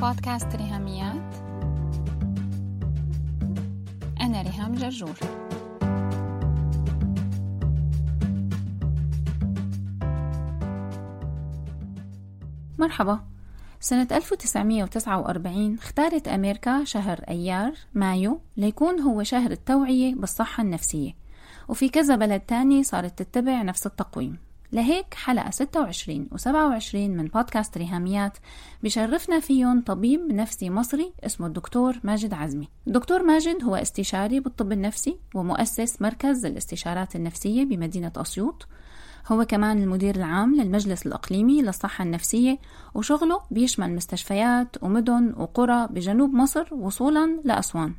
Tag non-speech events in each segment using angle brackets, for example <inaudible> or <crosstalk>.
بودكاست ريهاميات. أنا ريهام جرجور مرحبا. سنة 1949 اختارت أمريكا شهر أيار مايو ليكون هو شهر التوعية بالصحة النفسية وفي كذا بلد تاني صارت تتبع نفس التقويم. لهيك حلقة 26 و 27 من بودكاست ريهاميات. بشرفنا فيهم طبيب نفسي مصري اسمه الدكتور ماجد عزمي. الدكتور ماجد هو استشاري بالطب النفسي ومؤسس مركز الاستشارات النفسية بمدينة أسيوط. هو كمان المدير العام للمجلس الإقليمي للصحة النفسية وشغله بيشمل مستشفيات ومدن وقرى بجنوب مصر وصولا لأسوان.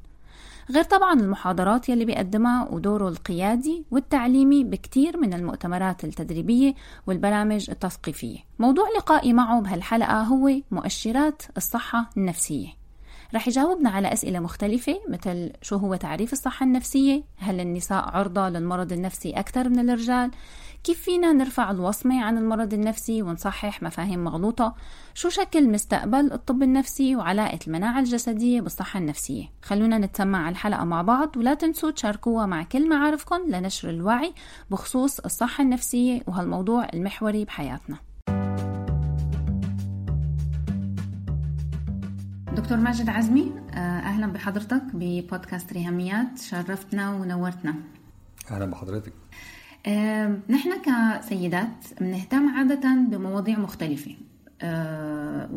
غير طبعا المحاضرات يلي بيقدمها ودوره القيادي والتعليمي بكتير من المؤتمرات التدريبية والبرامج التثقيفية موضوع لقائي معه بهالحلقة هو مؤشرات الصحة النفسية رح يجاوبنا على أسئلة مختلفة مثل شو هو تعريف الصحة النفسية؟ هل النساء عرضة للمرض النفسي أكثر من الرجال؟ كيف فينا نرفع الوصمة عن المرض النفسي ونصحح مفاهيم مغلوطة؟ شو شكل مستقبل الطب النفسي وعلاقة المناعة الجسدية بالصحة النفسية؟ خلونا نتسمع الحلقة مع بعض ولا تنسوا تشاركوها مع كل معارفكم لنشر الوعي بخصوص الصحة النفسية وهالموضوع المحوري بحياتنا دكتور ماجد عزمي أهلا بحضرتك ببودكاست ريهاميات شرفتنا ونورتنا أهلا بحضرتك نحن كسيدات بنهتم عادة بمواضيع مختلفة. أه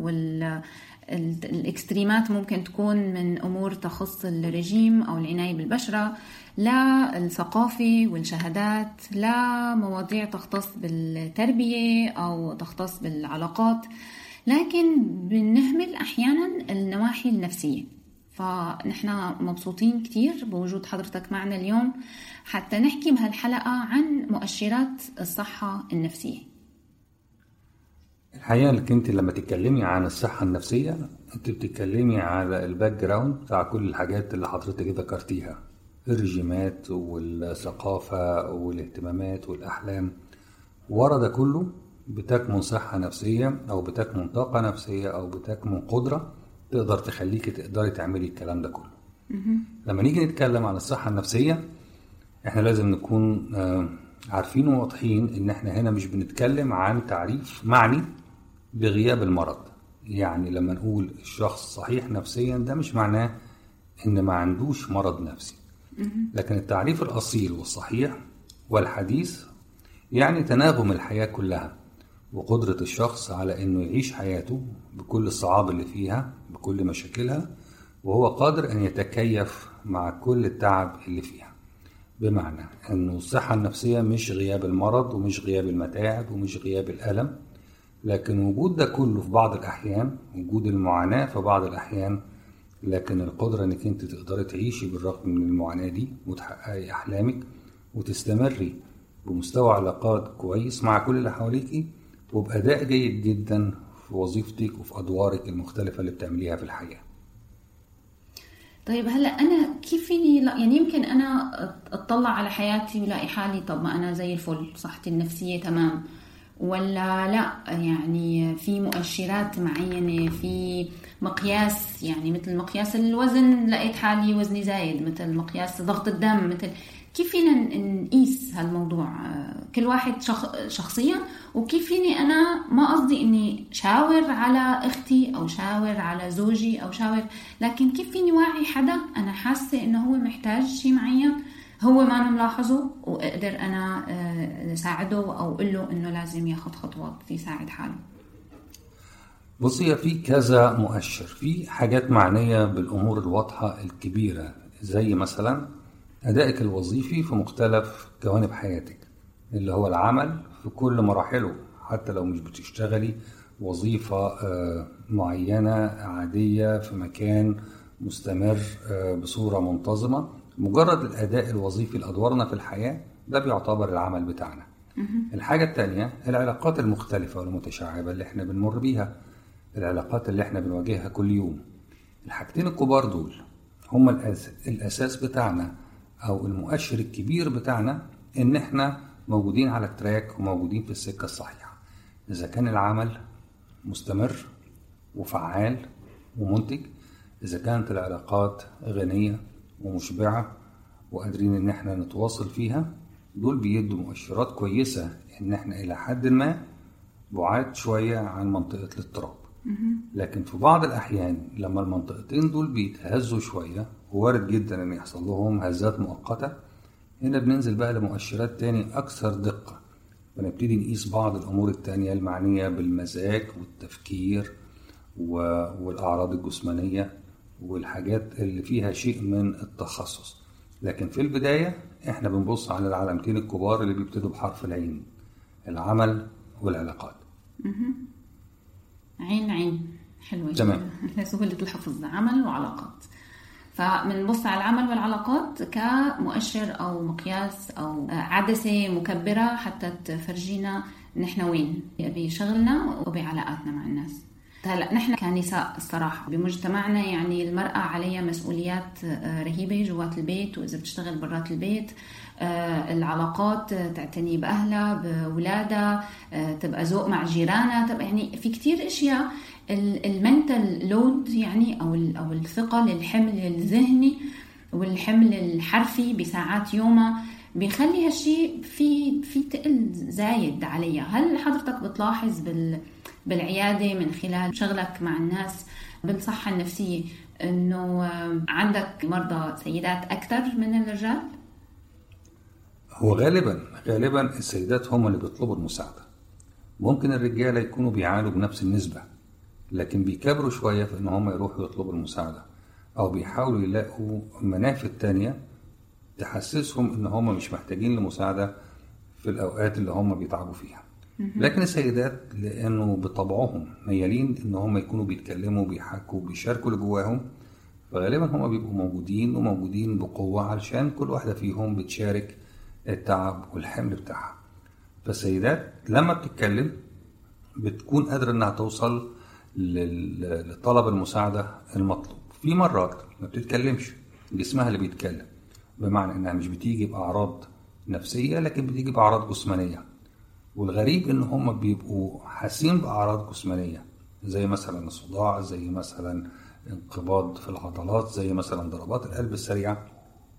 والاكستريمات ممكن تكون من أمور تخص الرجيم أو العناية بالبشرة لا الثقافة والشهادات لا مواضيع تختص بالتربية أو تختص بالعلاقات. لكن بنهمل أحيانا النواحي النفسية. فنحن مبسوطين كتير بوجود حضرتك معنا اليوم. حتى نحكي بهالحلقة عن مؤشرات الصحة النفسية. الحقيقة إنك أنت لما تتكلمي عن الصحة النفسية أنت بتتكلمي على ال background بتاع كل الحاجات اللي حضرتك ذكرتيها. الرجيمات والثقافة والاهتمامات والأحلام. ورا ده كله بتكمن صحة نفسية أو بتكمن طاقة نفسية أو بتكمن قدرة تقدر تخليكي تقدري تعملي الكلام ده كله. لما نيجي نتكلم عن الصحة النفسية إحنا لازم نكون عارفين وواضحين ان إحنا هنا مش بنتكلم عن تعريف معني بغياب المرض. يعني لما نقول الشخص صحيح نفسيا ده مش معناه إن ما عندوش مرض نفسي. لكن التعريف الأصيل والصحيح والحديث يعني تناغم الحياة كلها وقدرة الشخص على إنه يعيش حياته بكل الصعاب اللي فيها بكل مشاكلها وهو قادر أن يتكيف مع كل التعب اللي فيها. بمعنى إنه الصحة النفسية مش غياب المرض ومش غياب المتاعب ومش غياب الألم لكن وجود ده كله في بعض الأحيان وجود المعاناة في بعض الأحيان لكن القدرة إنك أنت تقدري تعيشي بالرغم من المعاناة دي وتحققي أحلامك وتستمري بمستوى علاقات كويس مع كل اللي حواليكي وبأداء جيد جدا في وظيفتك وفي أدوارك المختلفة اللي بتعمليها في الحياة. طيب هلأ أنا كيف فيني؟ لا يعني يمكن أنا أطلع على حياتي ولاقي حالي طب ما أنا زي الفل صحتي النفسية تمام. ولا لا يعني في مؤشرات معينة في مقياس يعني مثل مقياس الوزن لقيت حالي وزني زايد مثل مقياس ضغط الدم مثل كيف فينا نقيس هالموضوع؟ كل واحد شخ... شخصيا وكيف فيني أنا ما قصدي إني شاور على أختي أو شاور على زوجي أو شاور لكن كيف فيني واعي حدا أنا حاسة إنه هو محتاج شيء معين هو ما أنا ملاحظه وأقدر أنا أساعده أو أقول له إنه لازم ياخذ خطوات يساعد حاله. بصي في كذا مؤشر. في حاجات معنية بالأمور الواضحة الكبيرة زي مثلا أدائك الوظيفي في مختلف جوانب حياتك اللي هو العمل في كل مراحله حتى لو مش بتشتغلي وظيفة معينة عادية في مكان مستمر بصورة منتظمة. مجرد الأداء الوظيفي لأدوارنا في الحياة ده بيعتبر العمل بتاعنا. الحاجة التانية العلاقات المختلفة والمتشعبة اللي إحنا بنمر بيها العلاقات اللي إحنا بنواجهها كل يوم. الحاجتين الكبار دول هما الأساس بتاعنا. أو المؤشر الكبير بتاعنا إن إحنا موجودين على التراك وموجودين في السكة الصحيحة. إذا كان العمل مستمر وفعال ومنتج إذا كانت العلاقات غنية ومشبعة وقادرين إن إحنا نتواصل فيها دول بيدوا مؤشرات كويسة إن إحنا إلى حد ما بعاد شوية عن منطقة الاضطراب. لكن في بعض الأحيان لما المنطقتين دول بيتهزوا شوية وارد جدا إن يحصل لهم هزات مؤقتة هنا بننزل بقى لمؤشرات تاني أكثر دقة. ونبتدي نقيس بعض الأمور التانية المعنية بالمزاج والتفكير والأعراض الجسمانية والحاجات اللي فيها شيء من التخصص. لكن في البداية إحنا بنبص على العلامتين الكبار اللي بيبتدوا بحرف العين العمل والعلاقات. عين عين. حلوة تمام. سهولة الحفظ عمل وعلاقات فبنبص على العمل والعلاقات كمؤشر أو مقياس أو عدسة مكبرة حتى تفرجينا نحن وين. بشغلنا وبعلاقاتنا مع الناس. هلا نحن كنساء الصراحة بمجتمعنا يعني المرأة عليها مسؤوليات رهيبة جوات البيت وإذا بتشتغل برات البيت العلاقات تعتني بأهلها بأولادها تبقى ذوق مع جيرانها تبقى يعني في كتير أشياء المنتل لود يعني أو أو الثقل الحمل الذهني والحمل الحرفي بساعات يومها بيخلي هالشيء في في تقل زايد عليها. هل حضرتك بتلاحظ بال بالعيادة من خلال شغلك مع الناس. بالصحه النفسية إنه عندك مرضى سيدات أكثر من الرجال؟ هو غالبا غالبا السيدات هم اللي بيطلبوا المساعدة. ممكن الرجالة يكونوا بيعانوا بنفس النسبة لكن بيكبروا شوية في إن هم يروحوا يطلبوا المساعدة أو بيحاولوا يلاقوا منافذ تانية تحسسهم إن هم مش محتاجين لمساعدة في الأوقات اللي هم بيتعبوا فيها. لكن السيدات لأنه بطبعهم ميالين إن هم يكونوا بيتكلموا بيحكوا بيشاركوا اللي جواهم فغالبا هم بيبقوا موجودين وموجودين بقوة علشان كل واحدة فيهم بتشارك التعب والحمل بتاعها. فالسيدات لما بتتكلم بتكون قادرة إنها توصل لطلب المساعدة المطلوب. في مرات ما بتتكلمش جسمها اللي بيتكلم بمعنى إنها مش بتيجي بأعراض نفسية لكن بتيجي بأعراض جسمانية. والغريب إن هم بيبقوا حاسين بأعراض جسمانية زي مثلا الصداع زي مثلا انقباض في العضلات زي مثلا ضربات القلب السريعة.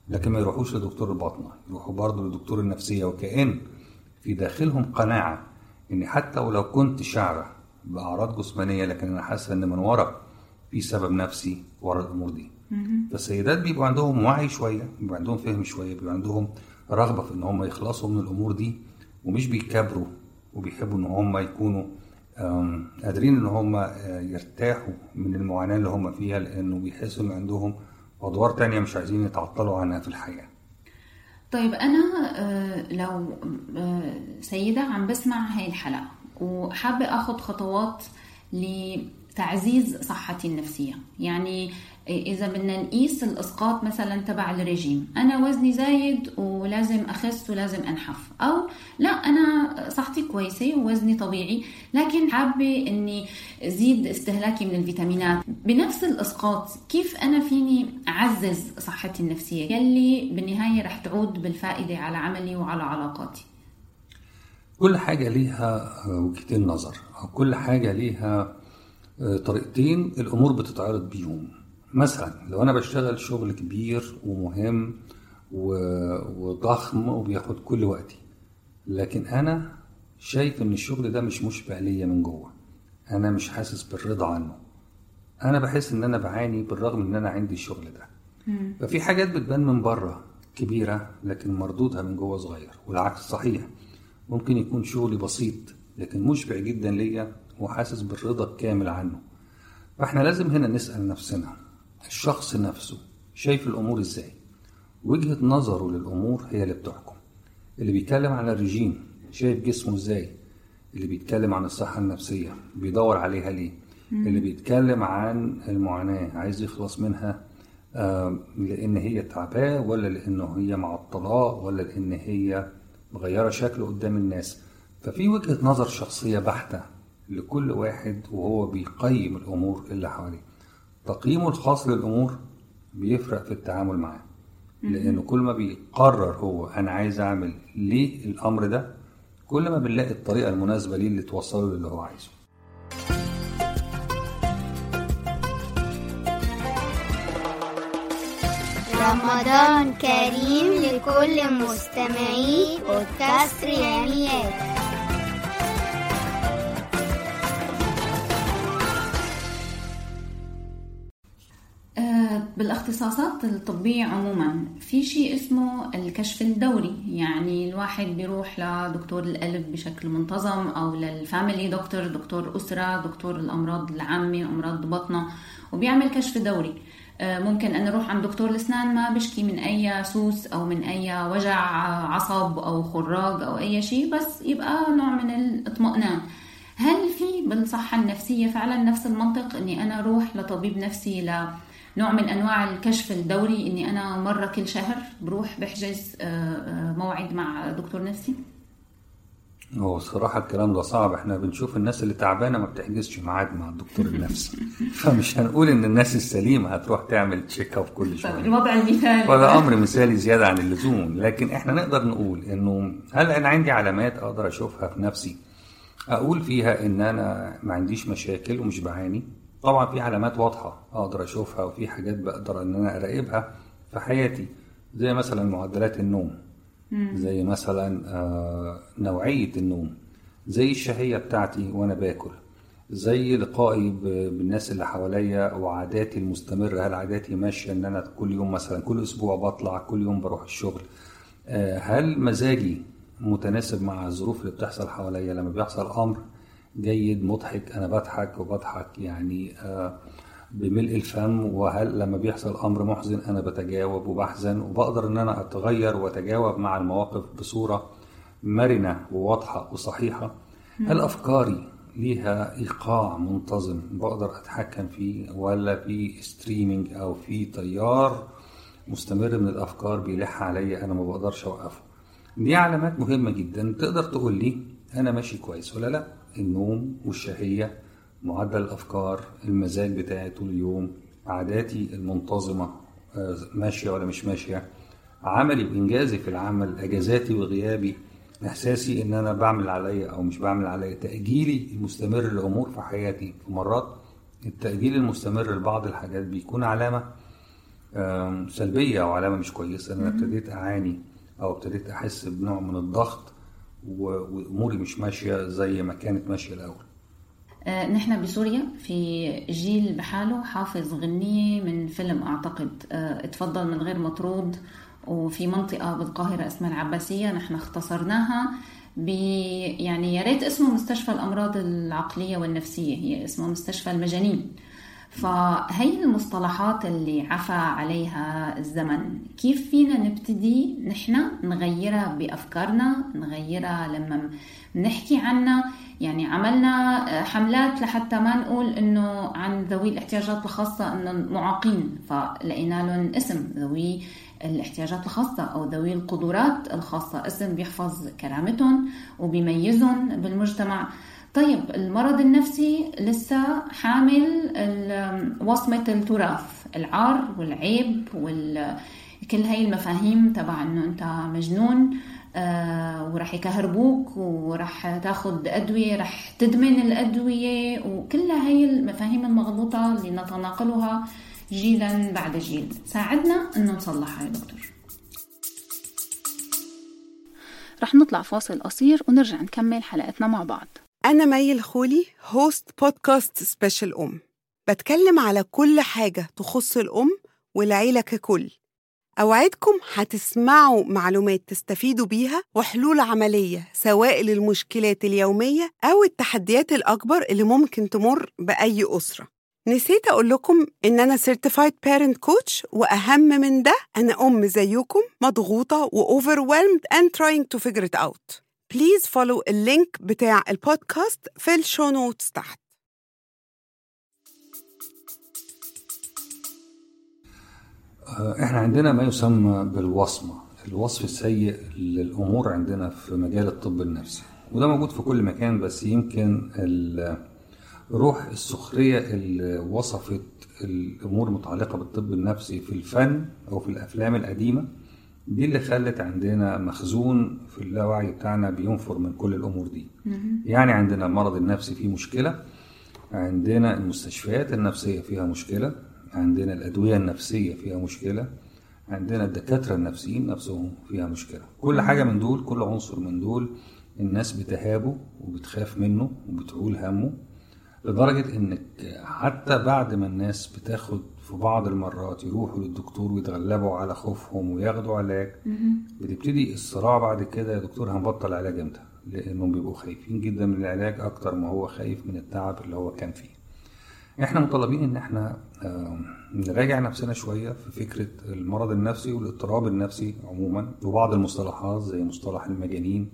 لكن ما يروحوش لدكتور الباطنة يروحوا برضه لدكتور النفسية. وكأن في داخلهم قناعة إن حتى ولو كنت شعرة بأعراض جسمانية لكن أنا حاسة إن من ورا في سبب نفسي ورا الأمور دي. فالسيدات بيبقوا عندهم وعي شوية بيبقى عندهم فهم شوية بيبقى عندهم رغبة في إن هم يخلصوا من الأمور دي. ومش بيكبروا وبيحبوا إن هم يكونوا قادرين إن هم يرتاحوا من المعاناة اللي هم فيها لأنه بيحسوا إن عندهم أدوار تانية مش عايزين يتعطلوا عنها في الحياة. طيب أنا لو سيدة عم بسمع هاي الحلقة وحابة أخذ خطوات لتعزيز صحتي النفسية. يعني إذا بدنا نقيس الإسقاط مثلا تبع الرجيم. أنا وزني زايد ولازم أخس ولازم أنحف. أو لا أنا صحتي كويسة ووزني طبيعي لكن حابة أني زيد استهلاكي من الفيتامينات. بنفس الإسقاط كيف أنا فيني أعزز صحتي النفسية؟ يلي بالنهاية رح تعود بالفائدة على عملي وعلى علاقاتي. كل حاجة ليها وجهتين نظر كل حاجة ليها طريقتين الأمور بتتعرض بيهم. مثلا لو أنا بشتغل شغل كبير ومهم وضخم وبياخد كل وقتي لكن أنا شايف إن الشغل ده مش مشبع ليا من جوه أنا مش حاسس بالرضا عنه. أنا بحس إن أنا بعاني بالرغم إن أنا عندي الشغل ده. ففي حاجات بتبان من بره كبيرة لكن مردودها من جوه صغير والعكس صحيح. ممكن يكون شغلي بسيط لكن مشبع جدا ليا وحاسس بالرضا الكامل عنه. فإحنا لازم هنا نسأل نفسنا الشخص نفسه شايف الأمور إزاي. وجهة نظره للأمور هي اللي بتحكم. اللي بيتكلم عن الرجيم شايف جسمه إزاي. اللي بيتكلم عن الصحة النفسية بيدور عليها ليه. اللي بيتكلم عن المعاناة عايز يخلص منها لأن هي تعباه ولا لأنه هي معطلاه ولا لأن هي مغيرة شكله قدام الناس. ففي وجهة نظر شخصية بحتة لكل واحد وهو بيقيم الأمور اللي حواليه. تقييمه الخاص للأمور بيفرق في التعامل معاه لأنه كل ما بيقرر هو أنا عايز أعمل ليه الأمر ده كل ما بنلاقي الطريقة المناسبة ليه اللي توصله للي هو عايزه. رمضان كريم لكل مستمعي بودكاست ريانيات بالاختصاصات الطبية عموما في شيء اسمه الكشف الدوري. يعني الواحد بيروح لدكتور القلب بشكل منتظم أو للفاميلي دكتور دكتور أسرة دكتور الأمراض العامة أمراض بطنة وبيعمل كشف دوري. آه، ممكن أنا أروح عند دكتور الأسنان ما بشكي من أي سوس أو من أي وجع عصب أو خراج أو أي شيء بس يبقى نوع من الاطمئنان. هل في بالصحة النفسية فعلا نفس المنطق أني أنا أروح لطبيب نفسي نوع من أنواع الكشف الدوري إني أنا مرة كل شهر بروح بحجز آه، آه، موعد مع دكتور نفسي. هو الصراحة الكلام ده صعب. إحنا بنشوف الناس اللي تعبانة ما بتحجزش ميعاد مع الدكتور النفسي. <laughs> فمش هنقول إن الناس السليمة هتروح تعمل check up كل شوية. الوضع المثالي ولا أمر مثالي زيادة عن اللزوم. لكن إحنا نقدر نقول إنه هل أنا عندي علامات أقدر أشوفها في نفسي؟ أقول فيها إن أنا ما عنديش مشاكل ومش بعاني. طبعا في علامات واضحة أقدر أشوفها وفي حاجات بقدر إن أنا أراقبها في حياتي زي مثلا معدلات النوم زي مثلا آه، نوعية النوم زي الشهية بتاعتي وأنا باكل زي لقائي بالناس اللي حواليا وعاداتي المستمرة هل عاداتي ماشية إن أنا كل يوم مثلا كل أسبوع بطلع كل يوم بروح الشغل آه، هل مزاجي متناسب مع الظروف اللي بتحصل حواليا لما بيحصل أمر جيد مضحك أنا بضحك وبضحك يعني آه، بملء الفم وهل لما بيحصل أمر محزن أنا بتجاوب وبحزن وبقدر إن أنا أتغير وأتجاوب مع المواقف بصورة مرنة وواضحة وصحيحة. هل افكاري ليها إيقاع منتظم بقدر أتحكم فيه ولا في ستريمينج أو في تيار مستمر من الأفكار بيلح عليا أنا ما بقدرش أوقفه. دي علامات مهمة جدا تقدر تقول لي أنا ماشي كويس ولا لأ؟ النوم والشهية معدل الأفكار المزاج بتاعي طول اليوم عاداتي المنتظمة آه، ماشية ولا مش ماشية عملي وإنجازي في العمل إجازاتي وغيابي إحساسي إن أنا بعمل عليا أو مش بعمل عليا تأجيلي المستمر لامور في حياتي. في مرات التأجيل المستمر لبعض الحاجات بيكون علامة سلبية أو علامة مش كويسة إن أنا ابتديت أعاني أو ابتديت أحس بنوع من الضغط وأموري مش ماشية زي ما كانت ماشية الأول. آه، نحن بسوريا في جيل بحاله حافظ غنية من فيلم أعتقد. آه، اتفضل من غير مطرود وفي منطقة بالقاهرة اسمها العباسية نحن اختصرناها ب يعني يا ريت اسمه مستشفى الأمراض العقلية والنفسية. هي اسمه مستشفى المجانين. فهي المصطلحات اللي عفى عليها الزمن. كيف فينا نبتدي نحن نغيرها بأفكارنا نغيرها لما نحكي عنها؟ يعني عملنا حملات لحتى ما نقول إنه عن ذوي الاحتياجات الخاصة إنه معاقين فلقينا لهم اسم ذوي الاحتياجات الخاصة أو ذوي القدرات الخاصة. اسم بيحفظ كرامتهم وبيميزهم بالمجتمع. طيب المرض النفسي لسه حامل وصمة التراث العار والعيب وال كل هاي المفاهيم تبع إنه أنت مجنون آه ورح يكهربوك ورح تاخد أدوية رح تدمن الأدوية وكل هاي المفاهيم المغلوطة اللي نتناقلها جيلا بعد جيل. ساعدنا إنه نصلحها يا دكتور رح نطلع فاصل قصير ونرجع نكمل حلقتنا مع بعض. أنا مي الخولي host بودكاست Special أم. بتكلم على كل حاجة تخص الأم والعيلة ككل. أوعدكم هتسمعوا معلومات تستفيدوا بيها وحلول عملية سواء للمشكلات اليومية أو التحديات الأكبر اللي ممكن تمر بأي أسرة. نسيت أقول لكم إن أنا Certified Parent Coach وأهم من ده أنا أم زيكم مضغوطة و overwhelmed and trying to figure it out. please follow ال link بتاع البودكاست في ال show notes تحت. آه، إحنا عندنا ما يسمى بالوصمة. الوصف السيء للأمور عندنا في مجال الطب النفسي وده موجود في كل مكان بس يمكن روح السخرية اللي وصفت الأمور المتعلقة بالطب النفسي في الفن أو في الأفلام القديمة دي اللي خلت عندنا مخزون في اللاوعي بتاعنا بينفر من كل الأمور دي. يعني عندنا المرض النفسي فيه مشكلة عندنا المستشفيات النفسية فيها مشكلة عندنا الأدوية النفسية فيها مشكلة عندنا الدكاترة النفسيين نفسهم فيها مشكلة. كل حاجة من دول كل عنصر من دول الناس بتهابه وبتخاف منه وبتعول همه لدرجة إنك حتى بعد ما الناس بتاخد في بعض المرات يروحوا للدكتور ويتغلبوا على خوفهم وياخدوا علاج. بتبتدي الصراع بعد كده يا دكتور هنبطل علاج إمتى؟ لأنهم بيبقوا خايفين جدا من العلاج أكتر ما هو خايف من التعب اللي هو كان فيه. إحنا مطالبين إن إحنا نراجع نفسنا شوية في فكرة المرض النفسي والاضطراب النفسي عموما وبعض المصطلحات زي مصطلح المجانين.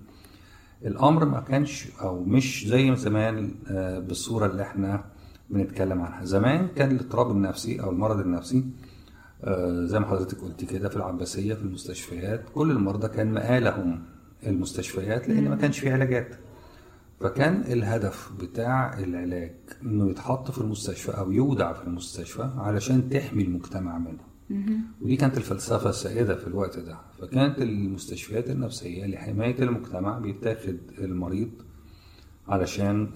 الأمر ما كانش أو مش زي زمان آه، بالصورة اللي إحنا بنتكلم عنها. زمان كان الاضطراب النفسي أو المرض النفسي آه، زي ما حضرتك قلت كده في العباسية في المستشفيات كل المرضى كان مآلهم المستشفيات لأن ما كانش في علاجات. فكان الهدف بتاع العلاج إنه يتحط في المستشفى أو يودع في المستشفى علشان تحمي المجتمع منه. ودي كانت الفلسفة السائدة في الوقت ده. فكانت المستشفيات النفسية لحماية المجتمع بيتاخد المريض علشان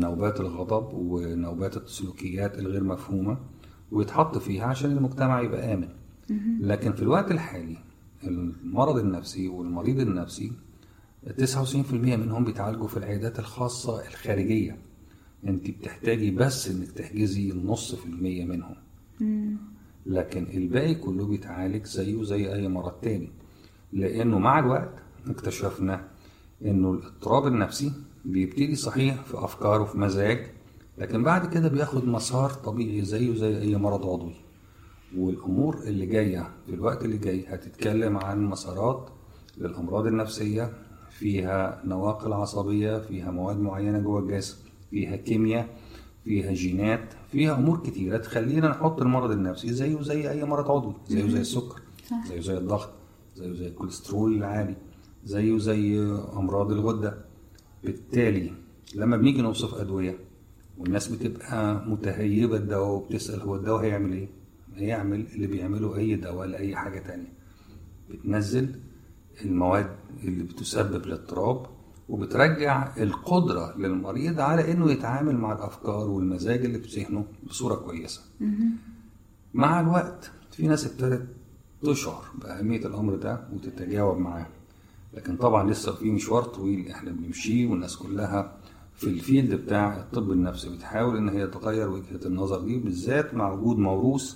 نوبات الغضب ونوبات السلوكيات الغير مفهومة ويتحط فيها عشان المجتمع يبقى آمن. لكن في الوقت الحالي المرض النفسي والمريض النفسي 99% منهم بيتعالجوا في العيادات الخاصة الخارجية. انت بتحتاجي بس انك تحجزي النص في المية منهم. لكن الباقي كله بيتعالج زيه زي أي مرض تاني. لأنه مع الوقت اكتشفنا إنه الإضطراب النفسي بيبتدي صحيح في افكار وفي مزاج لكن بعد كده بياخد مسار طبيعي زيه زي أي مرض عضوي. والأمور اللي جاية في الوقت اللي جاي هتتكلم عن مسارات للأمراض النفسية فيها نواقل عصبية فيها مواد معينة جوه الجسم فيها كيمياء فيها جينات فيها أمور كتيرة تخلينا نحط المرض النفسي زيه زي أي مرض عضوي زيه زي السكر. زيه زي الضغط زيه زي الكوليسترول العالي زيه زي أمراض الغدة. بالتالي لما بنيجي نوصف أدوية والناس بتبقى متهيبة الدواء وبتسأل هو الدواء هيعمل إيه؟ هيعمل اللي بيعمله أي دواء لأي حاجة تانية. بتنزل المواد اللي بتسبب الاضطراب وبترجع القدرة للمريض على إنه يتعامل مع الأفكار والمزاج اللي في ذهنه بصورة كويسة. مع الوقت في ناس ابتدت تشعر بأهمية الأمر ده وتتجاوب معاه. لكن طبعا لسه في مشوار طويل إحنا بنمشيه والناس كلها في الفيلد بتاع الطب النفسي بتحاول إن هي تغير وجهة النظر دي بالذات مع وجود موروث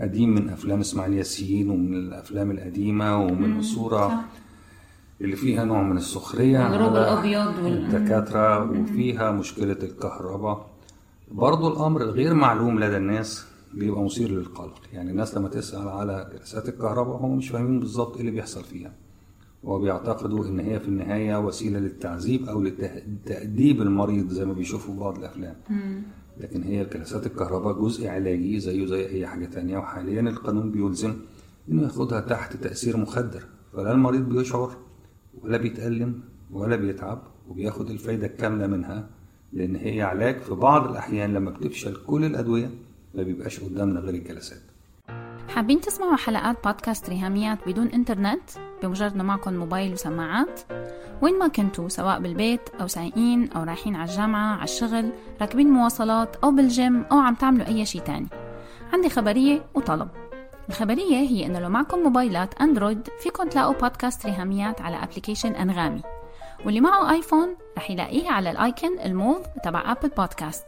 قديم من أفلام إسماعيل ياسين ومن الأفلام القديمة ومن الصورة صح. اللي فيها نوع من السخرية والغروب على الأبيض وال- الدكاترة وفيها مشكلة الكهرباء. برضو الأمر الغير معلوم لدى الناس بيبقى مثير للقلق. يعني الناس لما تسأل على جلسات الكهرباء هم مش فاهمين بالظبط إيه اللي بيحصل فيها. وبيعتقدوا إن هي في النهاية وسيلة للتعذيب أو لتاديب المريض زي ما بيشوفوا في بعض الأفلام. لكن هي جلسات الكهرباء جزء علاجي زيه زي أي حاجة تانية وحاليا القانون بيلزم إنه ياخدها تحت تأثير مخدر. فلا المريض بيشعر ولا بيتألم ولا بيتعب وبياخد الفايدة الكاملة منها لأن هي علاج في بعض الأحيان لما بتفشل كل الأدوية ما بيبقاش قدامنا غير الجلسات حابين تسمعوا حلقات بودكاست ريهاميات بدون إنترنت؟ بمجرد ما معكم موبايل وسماعات. وين ما كنتوا سواء بالبيت أو سايقين أو رايحين على الجامعة على الشغل راكبين مواصلات أو بالجيم أو عم تعملوا أي شي تاني. عندي خبرية وطلب. الخبرية هي إنه لو معكم موبايلات أندرويد فيكم تلاقوا بودكاست ريهاميات على application أنغامي. واللي معه آيفون رح يلاقيه على ال icon الموف تبع Apple Podcast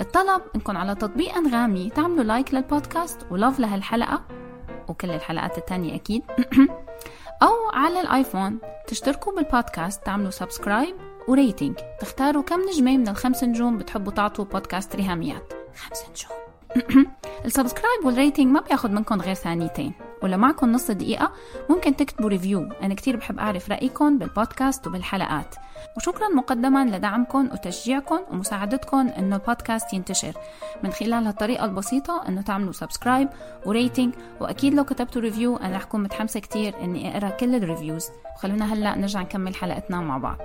الطلب إنكم على تطبيق أنغامي تعملوا like للبودكاست و love لهالحلقة. وكل الحلقات التانية أكيد. <clears throat> أو على الآيفون. تشتركوا بالبودكاست تعملوا subscribe و rating تختاروا كم نجمة من الخمس نجوم بتحبوا تعطوا بودكاست ريهاميات. خمس نجوم. <clears throat> ال subscribe وال rating ما بياخد منكم غير ثانيتين. ولو معكم نص دقيقة ممكن تكتبوا review أنا كتير بحب أعرف رأيكم بالبودكاست وبالحلقات. وشكرا مقدما لدعمكم وتشجيعكم ومساعدتكم إنه البودكاست ينتشر. من خلال هالطريقة البسيطة إنه تعملوا subscribe و rating وأكيد لو كتبتوا review أنا رح أكون متحمسة كتير إني أقرأ كل ال reviews وخلونا هلأ نرجع نكمل حلقتنا مع بعض.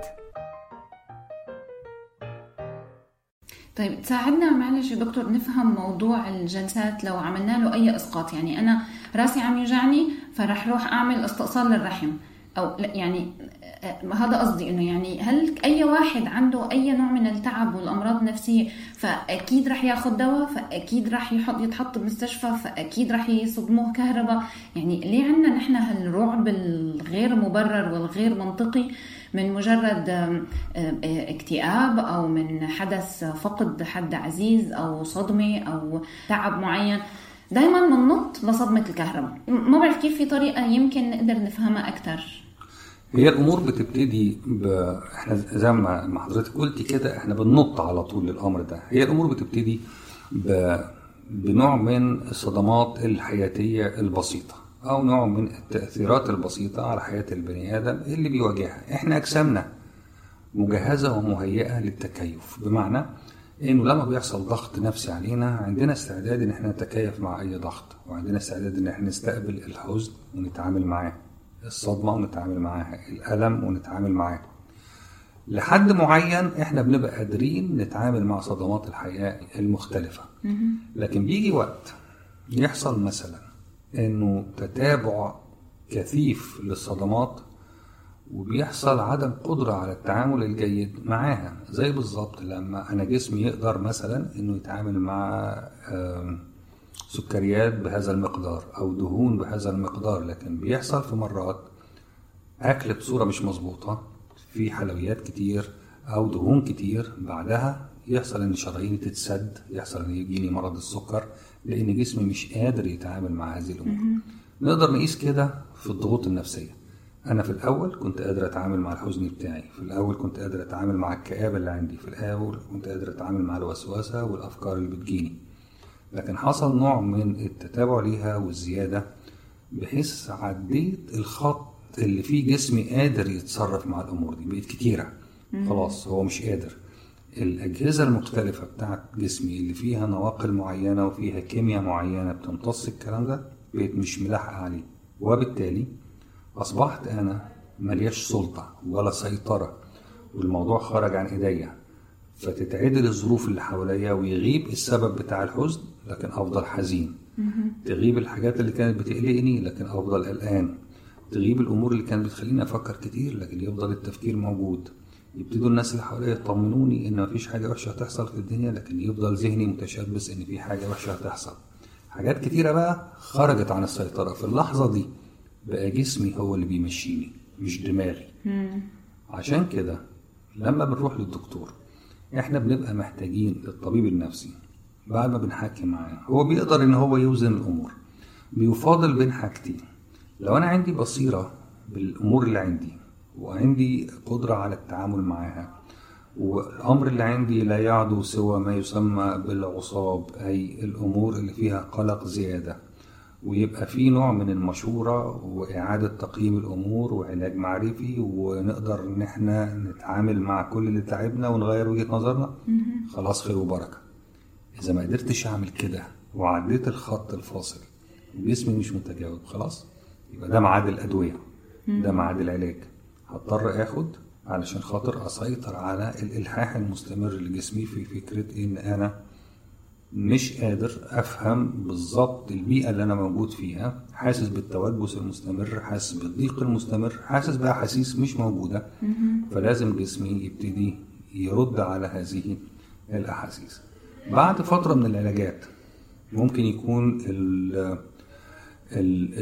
طيب تساعدنا معلش يا دكتور نفهم موضوع الجلسات لو عملنا له أي إسقاط. يعني أنا راسي عم يوجعني فرح روح أعمل استئصال للرحم. أو لا يعني آه، هذا قصدي إنه يعني هل أي واحد عنده أي نوع من التعب والأمراض النفسية فأكيد رح ياخذ دواء فأكيد رح يحط يتحط بمستشفى فأكيد رح يصدموه كهرباء. يعني ليه عندنا نحن هالرعب الغير مبرر والغير منطقي من مجرد آم، اكتئاب أو من حدث فقد حد عزيز أو صدمة أو تعب معين؟ دائما بننط لصدمه الكهرباء. ما بعرف كيف في طريقة يمكن نقدر نفهمها أكثر هي الأمور بتبتدي ب... إحنا زي ما ما حضرتك قلتي كده إحنا بننط على طول للأمر ده. هي الأمور بتبتدي ب... بنوع من الصدمات الحياتية البسيطة أو نوع من التأثيرات البسيطة على حياة البني آدم اللي بيواجهها. إحنا أجسامنا مجهزة ومهيئة للتكيف. بمعنى انه لما بيحصل ضغط نفسي علينا عندنا استعداد إن إحنا نتكيف مع أي ضغط وعندنا استعداد إن إحنا نستقبل الحزن ونتعامل معاه الصدمة ونتعامل معاها الألم ونتعامل معاه. لحد معين إحنا بنبقى قادرين نتعامل مع صدمات الحياة المختلفة. لكن بيجي وقت يحصل مثلا إنه تتابع كثيف للصدمات وبيحصل عدم قدرة على التعامل الجيد معاها. زي بالظبط لما أنا جسمي يقدر مثلا إنه يتعامل مع سكريات بهذا المقدار أو دهون بهذا المقدار لكن بيحصل في مرات أكل بصورة مش مظبوطة في حلويات كتير أو دهون كتير بعدها يحصل إن شراييني تتسد يحصل إن يجيني مرض السكر لأن جسمي مش قادر يتعامل مع هذه الأمور. نقدر نقيس كده في الضغوط النفسية. أنا في الأول كنت قادر أتعامل مع الحزن بتاعي. في الأول كنت قادر أتعامل مع الكآبة اللي عندي. في الأول كنت قادر أتعامل مع الوسوسة والأفكار اللي بتجيني. لكن حصل نوع من التتابع ليها والزيادة بحيث عديت الخط اللي فيه جسمي قادر يتصرف مع الأمور دي. بقت كتيرة. خلاص هو مش قادر. الأجهزة المختلفة بتاعت جسمي اللي فيها نواقل معينة وفيها كيمياء معينة بتمتص الكلام ده بقت مش ملاحقة عليه. وبالتالي أصبحت أنا ملياش سلطة ولا سيطرة والموضوع خرج عن إيديا. فتتعدل الظروف اللي حواليا ويغيب السبب بتاع الحزن لكن أفضل حزين. تغيب الحاجات اللي كانت بتقلقني لكن أفضل قلقان. تغيب الأمور اللي كانت بتخليني أفكر كتير لكن يفضل التفكير موجود. يبتدوا الناس اللي حواليا يطمنوني إن مفيش حاجة وحشة هتحصل في الدنيا لكن يفضل ذهني متشبث إن في حاجة وحشة هتحصل. حاجات كتيرة بقى خرجت عن السيطرة في اللحظة دي. بقى جسمي هو اللي بيمشيني مش دماغي. عشان كده لما بنروح للدكتور إحنا بنبقى محتاجين للطبيب النفسي. بعد ما بنحكي معاه هو بيقدر إن هو يوزن الأمور. بيفاضل بين حاجتين. لو أنا عندي بصيرة بالأمور اللي عندي وعندي قدرة على التعامل معاها والأمر اللي عندي لا يعدو سوى ما يسمى بالعصاب أي الأمور اللي فيها قلق زيادة ويبقى في نوع من المشورة وإعادة تقييم الأمور وعلاج معرفي ونقدر إن إحنا نتعامل مع كل اللي تعبنا ونغير وجهة نظرنا. خلاص خير وبركة. إذا ما قدرتش أعمل كده وعديت الخط الفاصل وجسمي مش متجاوب خلاص؟ يبقى ده ميعاد الأدوية. ده ميعاد العلاج. هضطر آخد علشان خاطر أسيطر على الإلحاح المستمر لجسمي في فكرة إن أنا مش قادر أفهم بالظبط البيئه اللي أنا موجود فيها. حاسس بالتوجس المستمر حاسس بالضيق المستمر حاسس باحاسيس مش موجودة. فلازم جسمي يبتدي يرد على هذه الأحاسيس. بعد فترة من العلاجات ممكن يكون ال ال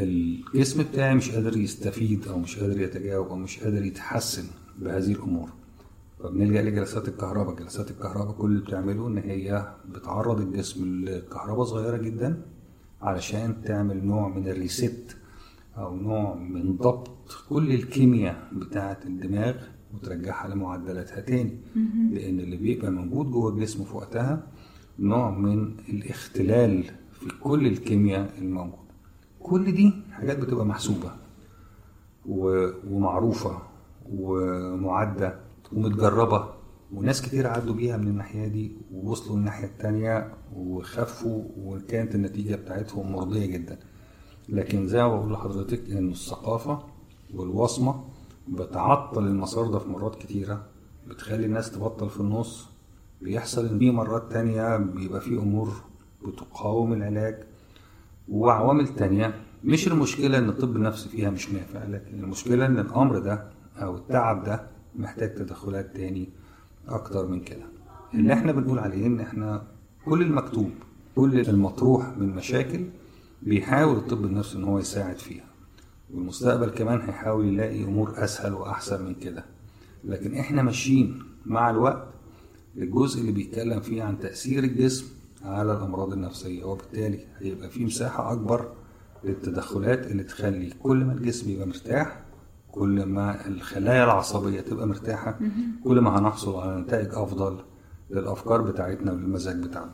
الجسم بتاعي مش قادر يستفيد أو مش قادر يتجاوب أو مش قادر يتحسن بهذه الأمور. فبنلجأ لجلسات الكهرباء. جلسات الكهرباء كل اللي بتعمله إن هي بتعرض الجسم لكهرباء صغيرة جدا علشان تعمل نوع من الريست أو نوع من ضبط كل الكيمياء بتاعة الدماغ وترجعها لمعدلاتها تاني. لأن اللي بيبقى موجود جوه الجسم في وقتها نوع من الاختلال في كل الكيمياء الموجودة. كل دي حاجات بتبقى محسوبة و- ومعروفة ومعدة. ومتجربة وناس كتير عدوا بيها من الناحية دي ووصلوا الناحية التانية وخفوا وكانت النتيجة بتاعتهم مرضية جدا. لكن زي ما بقول لحضرتك إن الثقافة والوصمة بتعطل المسار ده في مرات كتيرة بتخلي الناس تبطل في النص. بيحصل إن في مرات تانية بيبقى في أمور بتقاوم العلاج. وعوامل تانية مش المشكلة إن الطب النفسي فيها مش نافع لكن المشكلة إن الأمر ده أو التعب ده محتاج تدخلات تاني أكتر من كده. اللي إحنا بنقول عليه إن إحنا كل المكتوب كل المطروح من مشاكل بيحاول الطب النفسي إن هو يساعد فيها. والمستقبل كمان هيحاول يلاقي أمور أسهل وأحسن من كده. لكن إحنا ماشيين مع الوقت للجزء اللي بيتكلم فيه عن تأثير الجسم على الأمراض النفسية وبالتالي هيبقى في مساحة أكبر للتدخلات اللي تخلي كل ما الجسم يبقى مرتاح كل ما الخلايا العصبية تبقى مرتاحة كل ما هنحصل على نتائج أفضل للأفكار بتاعتنا وللمزاج بتاعنا.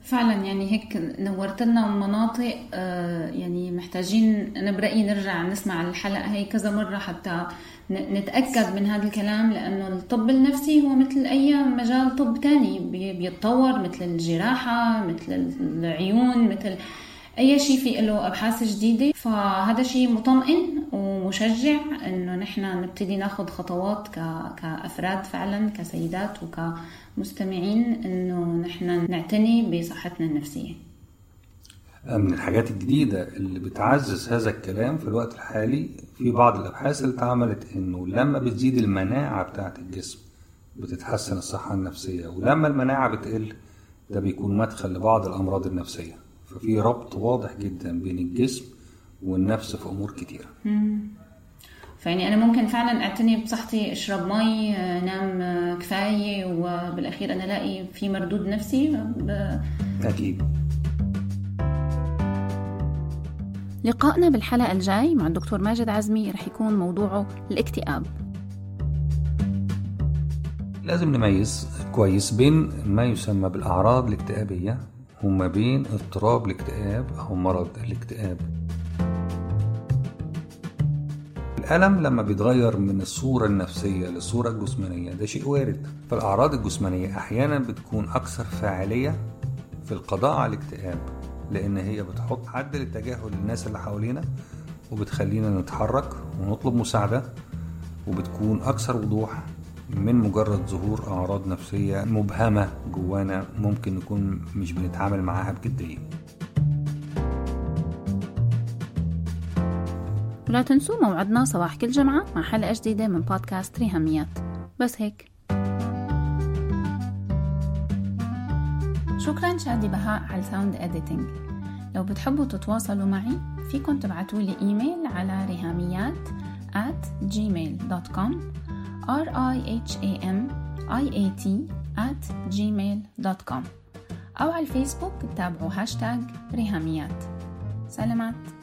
فعلا يعني هيك نورت لنا مناطق آه، يعني محتاجين أنا برأيي نرجع نسمع الحلقة هي كذا مرة حتى نتأكد من هذا الكلام لأنه الطب النفسي هو مثل أي مجال طب تاني بيتطور مثل الجراحة مثل العيون مثل أي شيء في له أبحاث جديدة فهذا شيء مطمئن ومشجع إنه نحن نبتدي ناخذ خطوات كأفراد فعلا كسيدات وكمستمعين إنه نحن نعتني بصحتنا النفسية. من الحاجات الجديدة اللي بتعزز هذا الكلام في الوقت الحالي في بعض الأبحاث اللي اتعملت إنه لما بتزيد المناعة بتاعة الجسم بتتحسن الصحة النفسية ولما المناعة بتقل ده بيكون مدخل لبعض الأمراض النفسية. ففي ربط واضح جدا بين الجسم والنفس في أمور كتيرة. فيعني أنا ممكن فعلا أعتني بصحتي أشرب مي نام كفاية وبالأخير أنا ألاقي في مردود نفسي ب... أكيد. لقائنا بالحلقة الجاي مع الدكتور ماجد عزمي رح يكون موضوعه الاكتئاب. لازم نميز كويس بين ما يسمى بالأعراض الاكتئابية وما بين اضطراب الاكتئاب أو مرض الاكتئاب. الألم لما بيتغير من الصورة النفسية للصورة الجسمانية ده شيء وارد. فالأعراض الجسمانية أحيانا بتكون أكثر فاعلية في القضاء على الاكتئاب لأن هي بتحط حد للتجاهل للناس اللي حوالينا وبتخلينا نتحرك ونطلب مساعدة وبتكون أكثر وضوح من مجرد ظهور أعراض نفسية مبهمة جوانا ممكن نكون مش بنتعامل معاها بجدية ولا تنسوا موعدنا صباح كل جمعة مع حلقة جديدة من بودكاست ريهاميات بس هيك. شكرا شادي بهاء على ال sound editing لو بتحبوا تتواصلوا معي فيكن تبعتوا لي إيميل على ريهاميات at gmail.com r i h a m i a t at gmail.com أو على الفيسبوك تابعوا هاشتاج ريهاميات. سلامات.